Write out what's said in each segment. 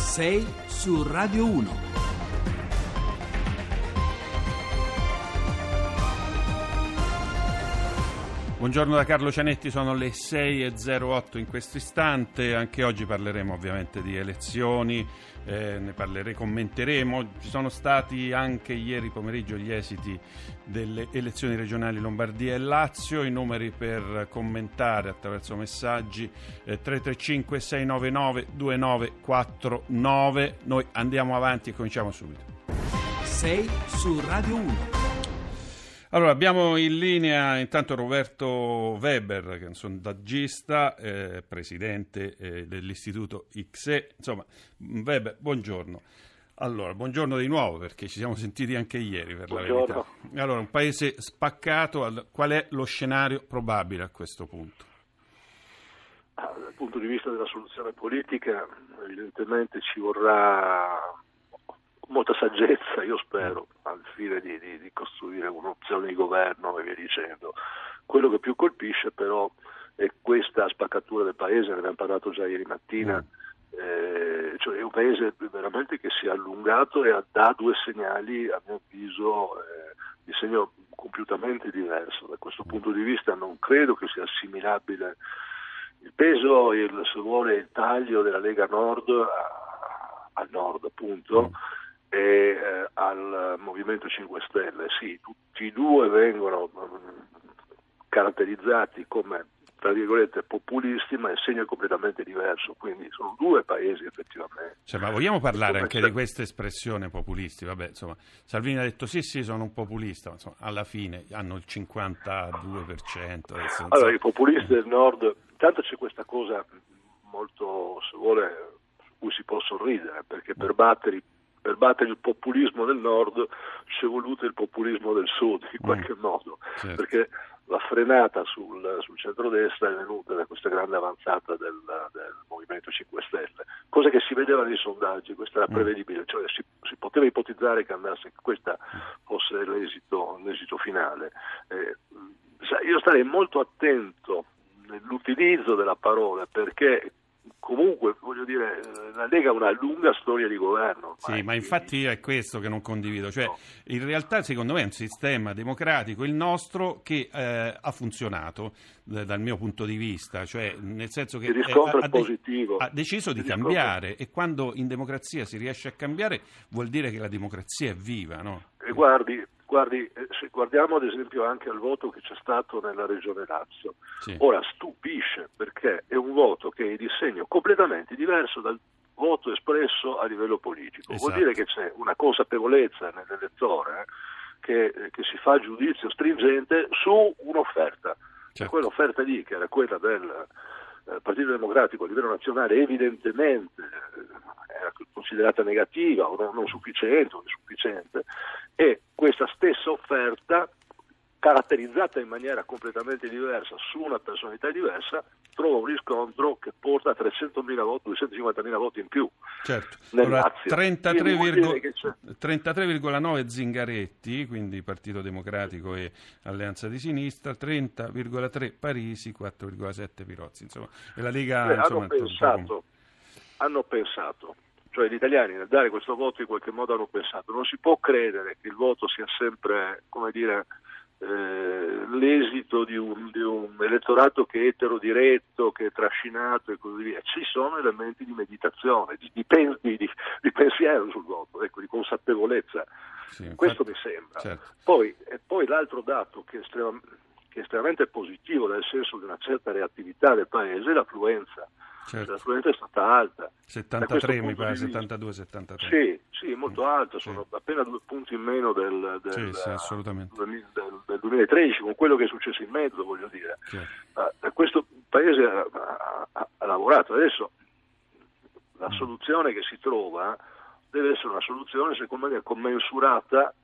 6 su Radio 1. Buongiorno da Carlo Cianetti, sono le 6.08 in questo istante, anche oggi parleremo ovviamente di elezioni, eh, ne parleremo, commenteremo, ci sono stati anche ieri pomeriggio gli esiti delle elezioni regionali Lombardia e Lazio, i numeri per commentare attraverso messaggi eh, 335 699 2949, noi andiamo avanti e cominciamo subito. 6 su Radio 1. Allora, abbiamo in linea intanto Roberto Weber, che è un sondaggista, eh, presidente eh, dell'istituto XE. Insomma, Weber, buongiorno. Allora, buongiorno di nuovo perché ci siamo sentiti anche ieri per buongiorno. la verità. Allora, un paese spaccato, qual è lo scenario probabile a questo punto? Ah, dal punto di vista della soluzione politica, evidentemente ci vorrà molta saggezza, io spero, al fine di, di, di, costruire un'opzione di governo e via dicendo. Quello che più colpisce però è questa spaccatura del paese, ne abbiamo parlato già ieri mattina, mm. eh, cioè è un paese veramente che si è allungato e dà due segnali, a mio avviso, eh, di segno compiutamente diverso. Da questo punto di vista non credo che sia assimilabile il peso, il, se vuole, il taglio della Lega Nord a, al nord appunto. Mm e eh, al Movimento 5 Stelle. Sì, tutti e due vengono mm, caratterizzati come tra virgolette populisti, ma il segno è completamente diverso, quindi sono due paesi effettivamente. Cioè, ma vogliamo parlare anche c'è... di questa espressione populisti? Vabbè, insomma, Salvini ha detto sì, sì, sono un populista, ma insomma, alla fine hanno il 52%. Adesso, allora, i populisti del nord, intanto c'è questa cosa molto, se vuole, su cui si può sorridere, perché per battere i per battere il populismo del nord ci è voluto il populismo del sud in qualche mm. modo, certo. perché la frenata sul, sul centrodestra è venuta da questa grande avanzata del, del, Movimento 5 Stelle, cosa che si vedeva nei sondaggi, questo era mm. prevedibile, cioè si, si poteva ipotizzare che, andasse, che questo fosse l'esito, l'esito finale. Eh, io starei molto attento nell'utilizzo della parola perché comunque voglio dire la Lega ha una lunga storia di governo. Sì, ma infatti è questo che non condivido, cioè no. in realtà secondo me è un sistema democratico il nostro che eh, ha funzionato eh, dal mio punto di vista, cioè nel senso che è, ha, de- ha, deciso di cambiare e quando in democrazia si riesce a cambiare vuol dire che la democrazia è viva, no? E guardi, Guardi, eh, se guardiamo ad esempio anche al voto che c'è stato nella regione Lazio, sì. ora stupisce perché è un voto che è di segno completamente diverso dal voto espresso a livello politico. Esatto. Vuol dire che c'è una consapevolezza nell'elettore eh, che, eh, che, si fa giudizio stringente su un'offerta. Certo. Quell'offerta lì, che era quella del Partito Democratico a livello nazionale, evidentemente era considerata negativa o non sufficiente o insufficiente, e questa stessa offerta caratterizzata in maniera completamente diversa su una personalità diversa, trova un riscontro che porta a 300.000 voti, 250.000 voti in più. Certo. Allora, 33,9 33, Zingaretti, quindi Partito Democratico e Alleanza di Sinistra, 30,3 Parisi, 4,7 Pirozzi. Insomma, e la Lega Beh, insomma, hanno, pensato, hanno pensato cioè gli italiani nel dare questo voto in qualche modo hanno pensato non si può credere che il voto sia sempre come dire eh, l'esito di un, di un, elettorato che è eterodiretto, che è trascinato e così via. Ci sono elementi di meditazione, di, di, pen, di, pensiero sul voto, ecco, di consapevolezza. Sì, Questo mi sembra. Certo. Poi, poi, l'altro dato che è, estrema, che è estremamente positivo nel senso di una certa reattività del Paese è l'affluenza certo. l'affluenza è stata alta. 73 mi pare, 72-73. Sì, sì, molto alta, sono sì. appena due punti in meno del, del, sì, sì, del, del, 2013, con quello che è successo in mezzo, voglio dire. Uh, questo Paese ha, ha, ha, lavorato, adesso la mm. soluzione che si trova deve essere una soluzione, secondo me, commensurata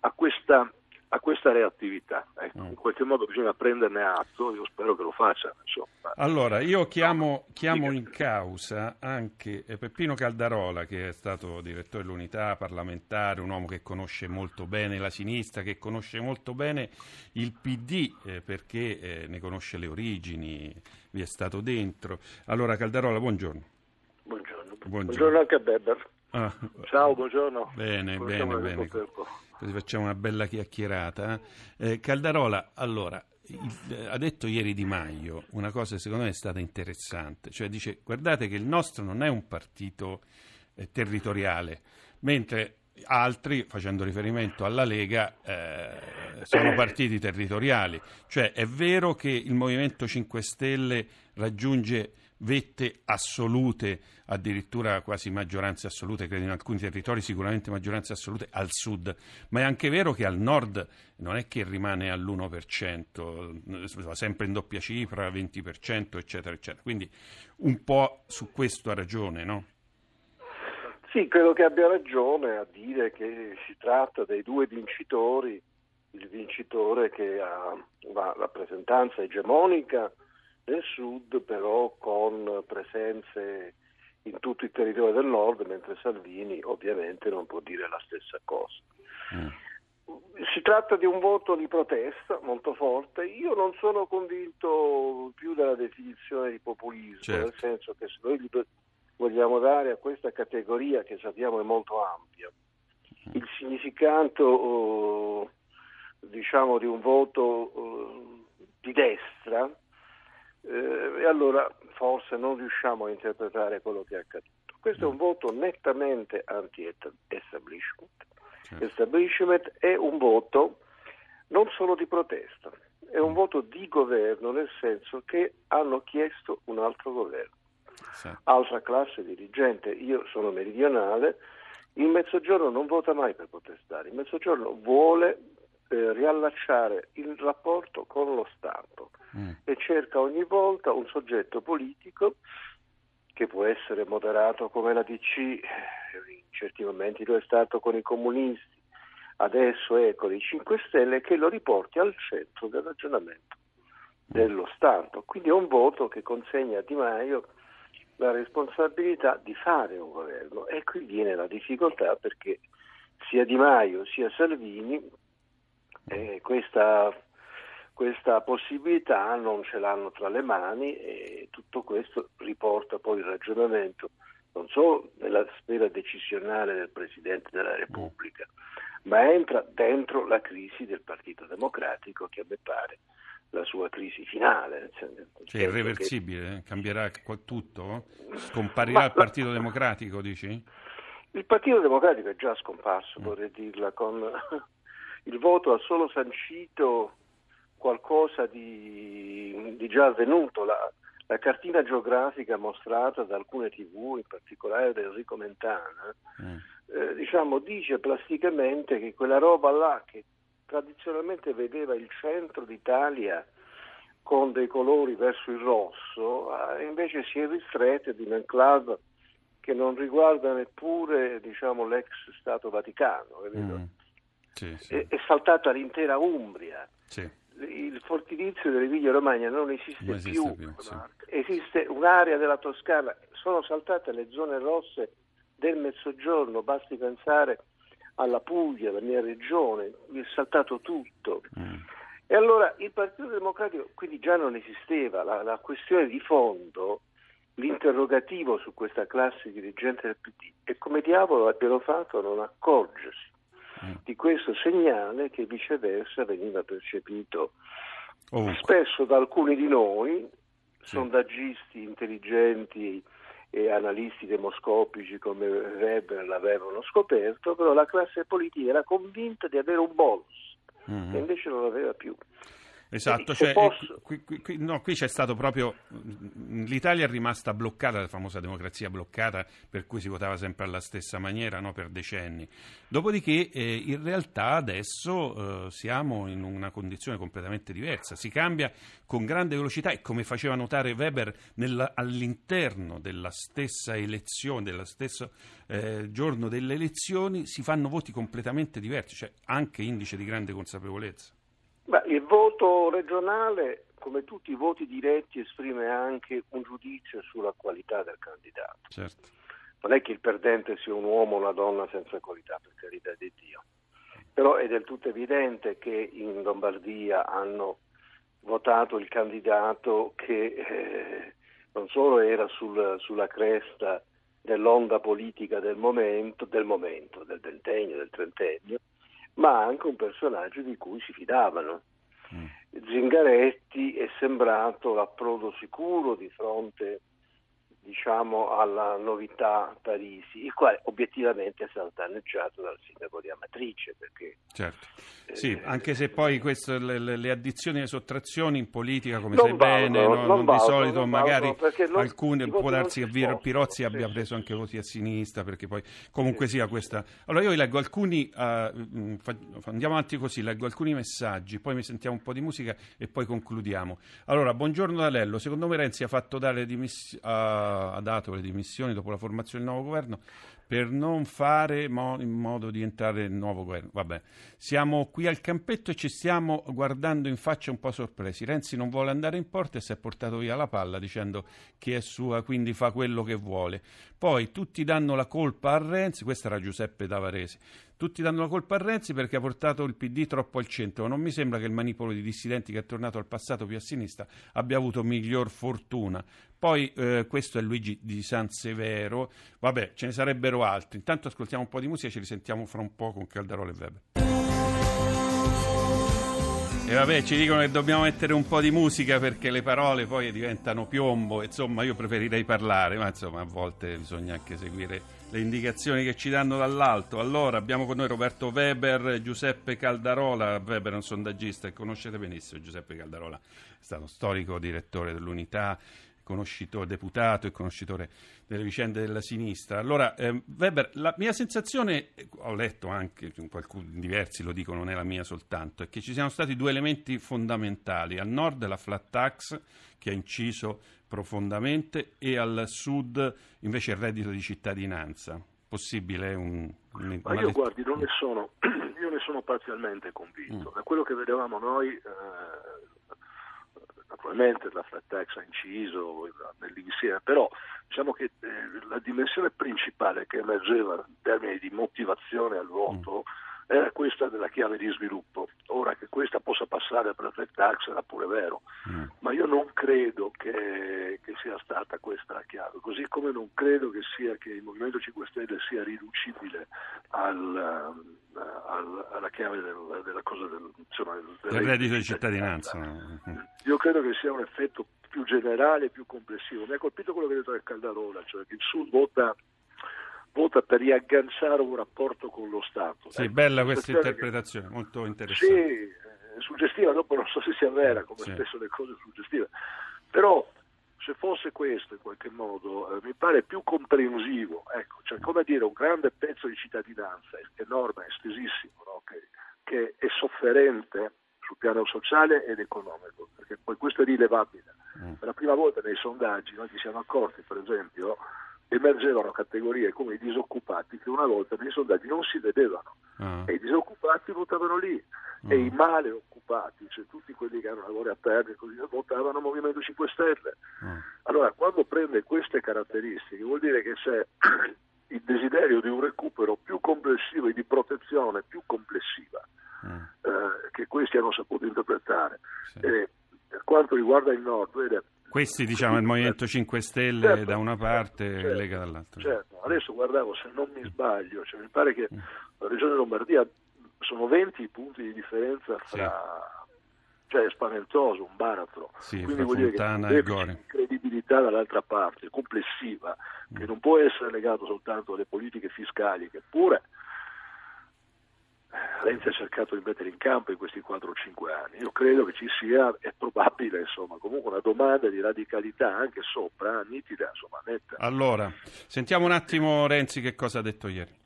a questa a questa reattività. Ecco, mm. In qualche modo bisogna prenderne atto, io spero che lo facciano. Insomma. Allora, io chiamo, chiamo in causa anche eh, Peppino Caldarola, che è stato direttore dell'unità parlamentare, un uomo che conosce molto bene la sinistra, che conosce molto bene il PD, eh, perché eh, ne conosce le origini, vi è stato dentro. Allora, Caldarola, buongiorno. Buongiorno. Buongiorno anche a Beber. Ah. Ciao, buongiorno. Bene, bene, bene. Così facciamo una bella chiacchierata. Eh, Caldarola, allora, il, ha detto ieri Di Maio una cosa che secondo me è stata interessante, cioè dice guardate che il nostro non è un partito eh, territoriale, mentre altri, facendo riferimento alla Lega, eh, sono partiti territoriali. Cioè è vero che il Movimento 5 Stelle raggiunge vette assolute, addirittura quasi maggioranze assolute, credo in alcuni territori sicuramente maggioranze assolute al sud, ma è anche vero che al nord non è che rimane all'1%, sempre in doppia cifra, 20%, eccetera, eccetera. Quindi un po' su questo ha ragione, no? Sì, credo che abbia ragione a dire che si tratta dei due vincitori, il vincitore che ha la rappresentanza egemonica nel sud, però con presenze in tutto il territorio del nord, mentre Salvini ovviamente non può dire la stessa cosa. Mm. Si tratta di un voto di protesta molto forte. Io non sono convinto più della definizione di populismo, certo. nel senso che se noi vogliamo dare a questa categoria che sappiamo è molto ampia. Il significato oh, diciamo di un voto oh, di destra eh, e allora forse non riusciamo a interpretare quello che è accaduto. Questo è un voto nettamente anti-establishment. Certo. Establishment è un voto non solo di protesta, è un voto di governo nel senso che hanno chiesto un altro governo altra classe dirigente. Io sono meridionale, il Mezzogiorno non vota mai per protestare, il Mezzogiorno vuole eh, riallacciare il rapporto con lo Stato mm. e cerca ogni volta un soggetto politico che può essere moderato come la DC, in certi momenti lo è stato con i comunisti, adesso è con i 5 Stelle, che lo riporti al centro del ragionamento dello Stato. Quindi è un voto che consegna a Di Maio la responsabilità di fare un governo e qui viene la difficoltà perché sia Di Maio sia Salvini eh, questa, questa, possibilità non ce l'hanno tra le mani e tutto questo riporta poi il ragionamento non solo nella sfera decisionale del Presidente della Repubblica, ma entra dentro la crisi del Partito Democratico che a me pare la sua crisi finale. Cioè, cioè irreversibile, che... Eh? cambierà tutto? Scomparirà Ma, il Partito Democratico, dici? Il Partito Democratico è già scomparso, mm. vorrei dirla, con il voto ha solo sancito qualcosa di, di già avvenuto. La, la, cartina geografica mostrata da alcune tv, in particolare da Enrico Mentana, mm. eh, diciamo, dice plasticamente che quella roba là che tradizionalmente vedeva il centro d'Italia con dei colori verso il rosso, eh, invece si è ristretta di un enclave che non riguarda neppure diciamo, l'ex Stato Vaticano. Mm. Sì, sì. È, è, saltata l'intera Umbria. Sì. Il fortilizio dell'Emilia Romagna non esiste, non esiste più, più esiste un'area della Toscana, sono saltate le zone rosse del mezzogiorno, basti pensare alla Puglia, la mia regione, mi è saltato tutto. Mm. E allora il Partito Democratico quindi già non esisteva, la, la, questione di fondo, l'interrogativo su questa classe dirigente del PD e come diavolo abbiano fatto a non accorgersi. Di questo segnale che viceversa veniva percepito oh. spesso da alcuni di noi, sì. sondaggisti intelligenti, e analisti demoscopici come Weber l'avevano scoperto, però la classe politica era convinta di avere un bonus mm-hmm. e invece non l'aveva più. Esatto, cioè, posso... qui, qui, qui, no, qui, c'è stato proprio. L'Italia è rimasta bloccata, la famosa democrazia bloccata, per cui si votava sempre alla stessa maniera no, per decenni. Dopodiché, eh, in realtà, adesso eh, siamo in una condizione completamente diversa. Si cambia con grande velocità e, come faceva notare Weber, nella, all'interno della stessa elezione, dello stesso eh, giorno delle elezioni, si fanno voti completamente diversi, cioè anche indice di grande consapevolezza. Beh, il voto regionale, come tutti i voti diretti, esprime anche un giudizio sulla qualità del candidato. Certo. Non è che il perdente sia un uomo o una donna senza qualità, per carità di Dio. Però è del tutto evidente che in Lombardia hanno votato il candidato che eh, non solo era sul, sulla cresta nell'onda politica del momento, del momento, del ventennio, del trentennio, ma anche un personaggio di cui si fidavano. Mm. Zingaretti è sembrato l'approdo sicuro di fronte diciamo, alla novità Parisi, il quale obiettivamente è stato danneggiato dal sindaco di Amatrice. Perché, certo. Sì, eh, anche se poi questo, le, le, addizioni e le sottrazioni in politica, come sai bene, no, non, non valgono, di solito magari alcune, può darsi che Pirozzi abbia sì, preso anche voti a sinistra, perché poi comunque sì. sia questa... Allora io leggo alcuni, uh, andiamo avanti così, leggo alcuni messaggi, poi mi sentiamo un po' di musica e poi concludiamo. Allora, buongiorno Dalello, secondo me Renzi ha fatto dare dimissioni... Uh, ha dato le dimissioni dopo la formazione del nuovo governo per non fare mo- in modo di entrare nel nuovo governo. Vabbè, siamo qui al campetto e ci stiamo guardando in faccia un po' sorpresi. Renzi non vuole andare in porta e si è portato via la palla dicendo che è sua, quindi fa quello che vuole. Poi tutti danno la colpa a Renzi, questo era Giuseppe Tavaresi, tutti danno la colpa a Renzi perché ha portato il PD troppo al centro. Non mi sembra che il manipolo di dissidenti che è tornato al passato più a sinistra abbia avuto miglior fortuna. Poi eh, questo è Luigi di San Severo. Vabbè, ce ne sarebbero altri. Intanto ascoltiamo un po' di musica e ci risentiamo fra un po' con Caldarolo e Weber. E vabbè, ci dicono che dobbiamo mettere un po' di musica perché le parole poi diventano piombo. Insomma, io preferirei parlare, ma insomma, a volte bisogna anche seguire le indicazioni che ci danno dall'alto. Allora, abbiamo con noi Roberto Weber, Giuseppe Caldarola. Weber è un sondaggista che conoscete benissimo. Giuseppe Caldarola è stato storico direttore dell'Unità, conoscitore, deputato e conoscitore delle vicende della sinistra. Allora, eh, Weber, la mia sensazione, ho letto anche, qualcuni diversi lo dicono, non è la mia soltanto, è che ci siano stati due elementi fondamentali. Al nord la flat tax, che ha inciso profondamente, e al sud invece il reddito di cittadinanza. Possibile un... un Ma io guardi, non ne sono, io ne sono parzialmente convinto. Mm. Da quello che vedevamo noi... Eh, naturalmente la flat tax ha inciso nell'insieme, però diciamo che eh, la dimensione principale che emergeva in termini di motivazione al voto mm era questa della chiave di sviluppo. Ora che questa possa passare per la flat tax era pure vero, mm. ma io non credo che, che, sia stata questa la chiave, così come non credo che, sia, che il Movimento 5 Stelle sia riducibile al, al, alla chiave del, della cosa del, insomma, del reddito di cittadinanza. Mm. Credo che sia un effetto più generale, più complessivo. Mi ha colpito quello che ha detto il Caldarola, cioè che il Sud vota vota per riagganciare un rapporto con lo Stato. Sì, ecco, bella questa interpretazione, che... molto interessante. Sì, eh, suggestiva, dopo non so se sia vera, come sì. spesso le cose suggestive, però se fosse questo in qualche modo eh, mi pare più comprensivo, ecco, cioè come dire un grande pezzo di cittadinanza enorme, estesissimo, no? che, che è sofferente sul piano sociale ed economico, perché poi questo è rilevabile. Mm. Per la prima volta nei sondaggi noi ci siamo accorti, per esempio, emergevano categorie come i disoccupati che una volta nei sondaggi non si vedevano uh. e i disoccupati votavano lì uh. e i male occupati, cioè tutti quelli che hanno lavori a perdere così votavano Movimento 5 Stelle. Uh. Allora quando prende queste caratteristiche vuol dire che c'è il desiderio di un recupero più complessivo e di protezione più complessiva questi hanno saputo interpretare. Sì. E, per quanto riguarda il nord, vede, questi diciamo il Movimento 5 Stelle certo, da una parte certo, e Lega dall'altra. Certo, adesso guardavo se non mi sbaglio, cioè, mi pare che mm. la Regione Lombardia sono 20 punti di differenza fra... Sì. Cioè è spaventoso, un baratro. Sì, Quindi vuol dire che c'è credibilità dall'altra parte, complessiva, mm. che non può essere legato soltanto alle politiche fiscali, che pure Renzi ha cercato di mettere in campo in questi 4 o 5 anni. Io credo che ci sia, è probabile, insomma, comunque una domanda di radicalità anche sopra, nitida, insomma, netta. Allora, sentiamo un attimo Renzi che cosa ha detto ieri.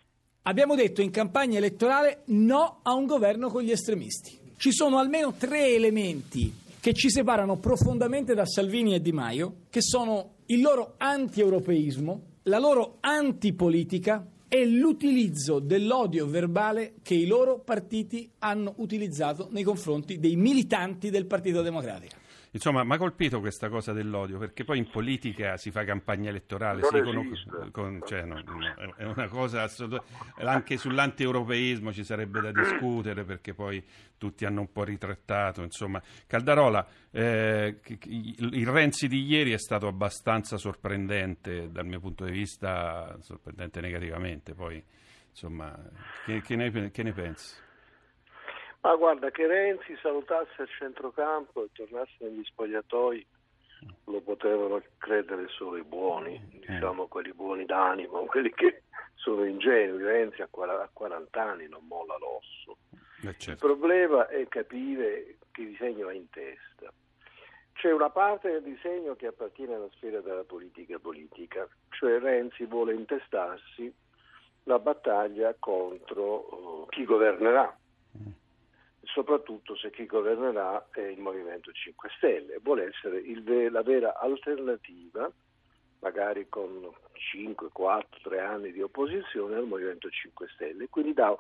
Abbiamo detto in campagna elettorale no a un governo con gli estremisti. Ci sono almeno tre elementi che ci separano profondamente da Salvini e Di Maio, che sono il loro anti-europeismo, la loro antipolitica è l'utilizzo dell'odio verbale che i loro partiti hanno utilizzato nei confronti dei militanti del Partito Democratico. Insomma, mi ha colpito questa cosa dell'odio, perché poi in politica si fa campagna elettorale, Non si conosce- con- cioè, no, no, è una cosa assolutamente... Anche sull'anti-europeismo ci sarebbe da discutere, perché poi tutti hanno un po' ritrattato, insomma. Caldarola, eh, il Renzi di ieri è stato abbastanza sorprendente, dal mio punto di vista, sorprendente negativamente, poi, insomma, che, che ne, che ne pensi? Ma guarda, che Renzi salutasse al centrocampo e tornasse negli spogliatoi lo potevano credere solo i buoni, diciamo quelli buoni d'animo, quelli che sono ingenui. Renzi a 40 a 40 anni non molla l'osso. Eh, Il certo. problema è capire che disegno ha in testa. C'è una parte del disegno che appartiene alla sfera della politica politica, cioè Renzi vuole intestarsi la battaglia contro eh, chi governerà, soprattutto se chi governerà è il Movimento 5 Stelle, vuole essere il la vera alternativa, magari con 5, 4, 3 anni di opposizione al Movimento 5 Stelle, quindi dà,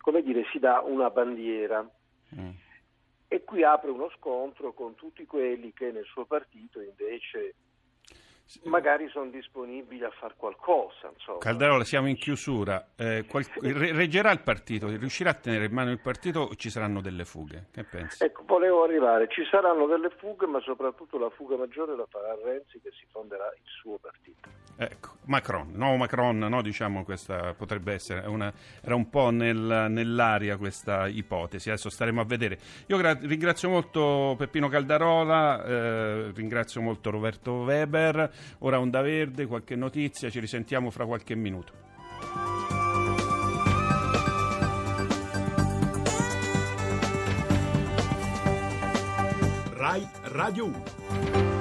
come dire, si dà una bandiera. Mm. e qui apre uno scontro con tutti quelli che nel suo partito invece magari sono disponibili a fare qualcosa. Insomma. Caldarola, siamo in chiusura. Eh, qual- re- reggerà il partito? Riuscirà a tenere in mano il partito o ci saranno delle fughe? Che pensi? Ecco, volevo arrivare, ci saranno delle fughe, ma soprattutto la fuga maggiore la farà Renzi che si fonderà il suo partito. Ecco, Macron, no Macron, no, diciamo questa potrebbe essere una, era un po' nel- nell'aria questa ipotesi, adesso staremo a vedere. Io gra- ringrazio molto Peppino Caldarola, eh, ringrazio molto Roberto Weber, ora Onda Verde, qualche notizia, ci risentiamo fra qualche minuto. Rai Radio 1.